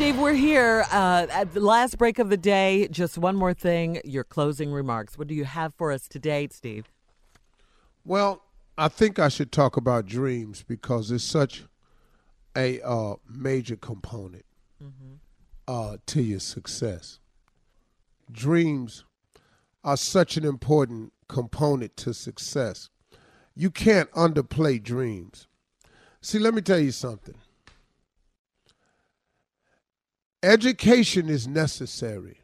Steve, we're here uh, at the last break of the day. Just one more thing your closing remarks. What do you have for us today, Steve? Well, I think I should talk about dreams because it's such a uh, major component mm-hmm. uh, to your success. Dreams are such an important component to success. You can't underplay dreams. See, let me tell you something. Education is necessary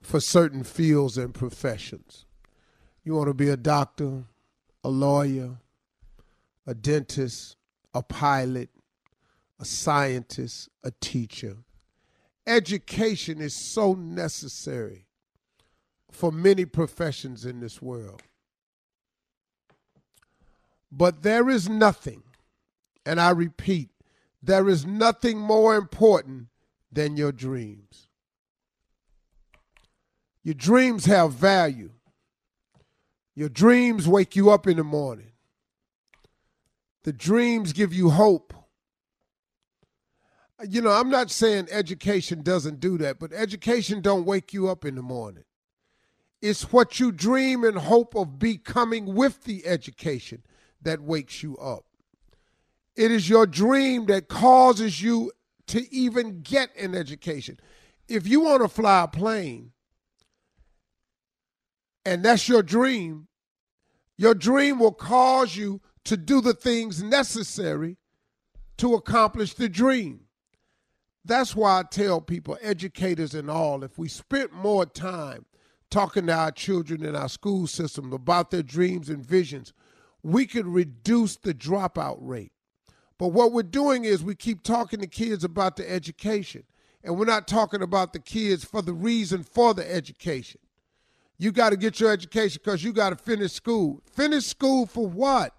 for certain fields and professions. You want to be a doctor, a lawyer, a dentist, a pilot, a scientist, a teacher. Education is so necessary for many professions in this world. But there is nothing, and I repeat, there is nothing more important than your dreams. Your dreams have value. Your dreams wake you up in the morning. The dreams give you hope. You know, I'm not saying education doesn't do that, but education don't wake you up in the morning. It's what you dream and hope of becoming with the education that wakes you up. It is your dream that causes you to even get an education. If you want to fly a plane and that's your dream, your dream will cause you to do the things necessary to accomplish the dream. That's why I tell people, educators and all, if we spent more time talking to our children in our school system about their dreams and visions, we could reduce the dropout rate. But what we're doing is we keep talking to kids about the education, and we're not talking about the kids for the reason for the education. You got to get your education because you got to finish school. Finish school for what?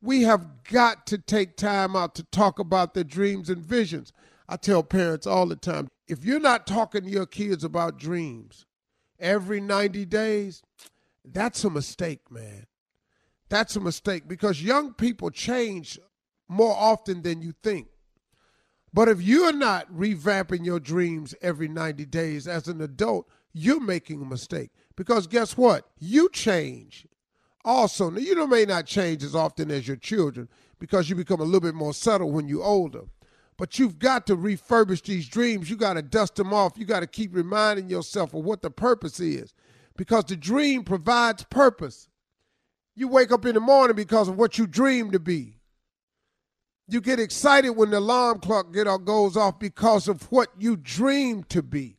We have got to take time out to talk about their dreams and visions. I tell parents all the time if you're not talking to your kids about dreams every 90 days, that's a mistake, man. That's a mistake because young people change more often than you think. But if you're not revamping your dreams every 90 days as an adult, you're making a mistake. Because guess what? You change. Also, now you may not change as often as your children because you become a little bit more subtle when you're older. But you've got to refurbish these dreams. You got to dust them off. You got to keep reminding yourself of what the purpose is because the dream provides purpose. You wake up in the morning because of what you dream to be. You get excited when the alarm clock get or goes off because of what you dream to be.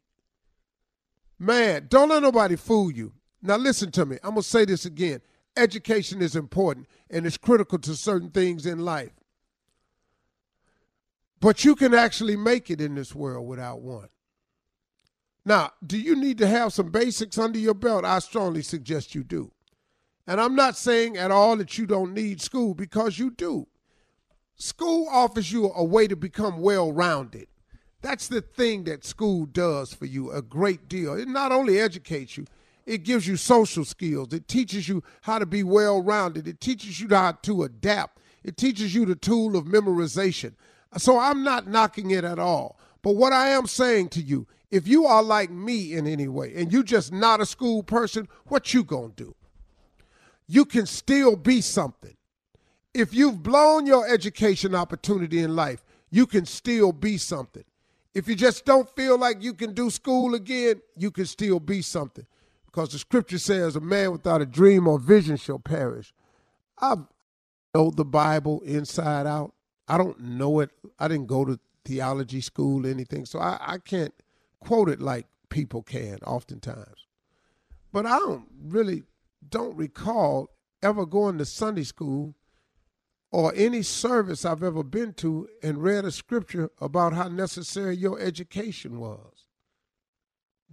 Man, don't let nobody fool you. Now listen to me. I'm to say this again. Education is important and it's critical to certain things in life. But you can actually make it in this world without one. Now, do you need to have some basics under your belt? I strongly suggest you do. And I'm not saying at all that you don't need school because you do. School offers you a way to become well rounded. That's the thing that school does for you a great deal. It not only educates you, it gives you social skills. It teaches you how to be well rounded. It teaches you how to adapt. It teaches you the tool of memorization. So I'm not knocking it at all. But what I am saying to you, if you are like me in any way and you just not a school person, what you going to do? You can still be something. If you've blown your education opportunity in life, you can still be something. If you just don't feel like you can do school again, you can still be something. Because the scripture says, a man without a dream or vision shall perish. I know the Bible inside out. I don't know it. I didn't go to theology school or anything, so I, I can't quote it like people can oftentimes. But I don't really don't recall ever going to Sunday school or any service I've ever been to and read a scripture about how necessary your education was.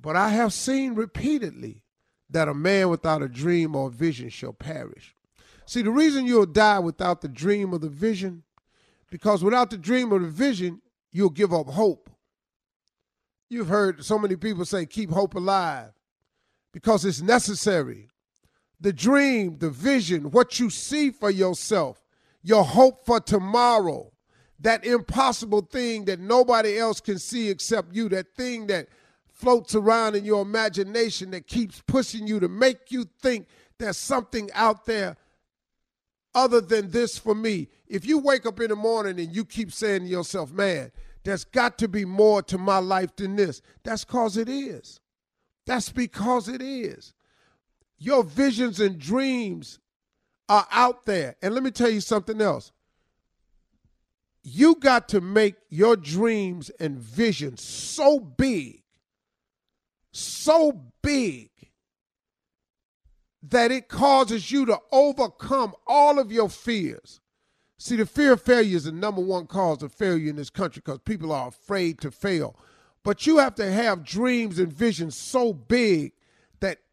But I have seen repeatedly that a man without a dream or a vision shall perish. See, the reason you'll die without the dream or the vision, because without the dream or the vision, you'll give up hope. You've heard so many people say, keep hope alive, because it's necessary. The dream, the vision, what you see for yourself, your hope for tomorrow. that impossible thing that nobody else can see except you, that thing that floats around in your imagination that keeps pushing you to make you think there's something out there other than this for me. If you wake up in the morning and you keep saying to yourself, man, there's got to be more to my life than this, that's because it is. That's because it is. Your visions and dreams are out there. And let me tell you something else. You got to make your dreams and visions so big, so big, that it causes you to overcome all of your fears. See, the fear of failure is the number one cause of failure in this country because people are afraid to fail. But you have to have dreams and visions so big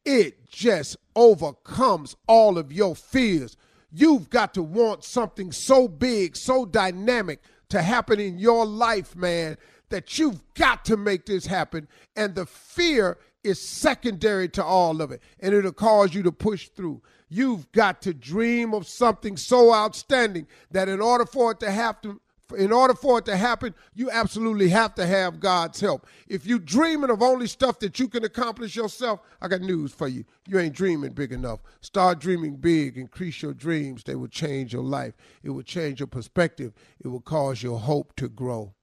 it just overcomes all of your fears. You've got to want something so big, so dynamic to happen in your life, man, that you've got to make this happen. And the fear is secondary to all of it, and it'll cause you to push through. You've got to dream of something so outstanding that in order for it to happen, in order for it to happen, you absolutely have to have God's help. If you're dreaming of only stuff that you can accomplish yourself, I got news for you. You ain't dreaming big enough. Start dreaming big. Increase your dreams. They will change your life. It will change your perspective. It will cause your hope to grow.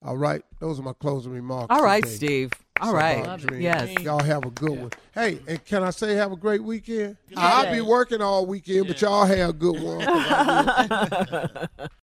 All right, those are my closing remarks. All right, today. Steve. All So right. hard dreams. Yes. Y'all have a good one. Hey, and can I say have a great weekend? I'll be working all weekend, but y'all have a good one.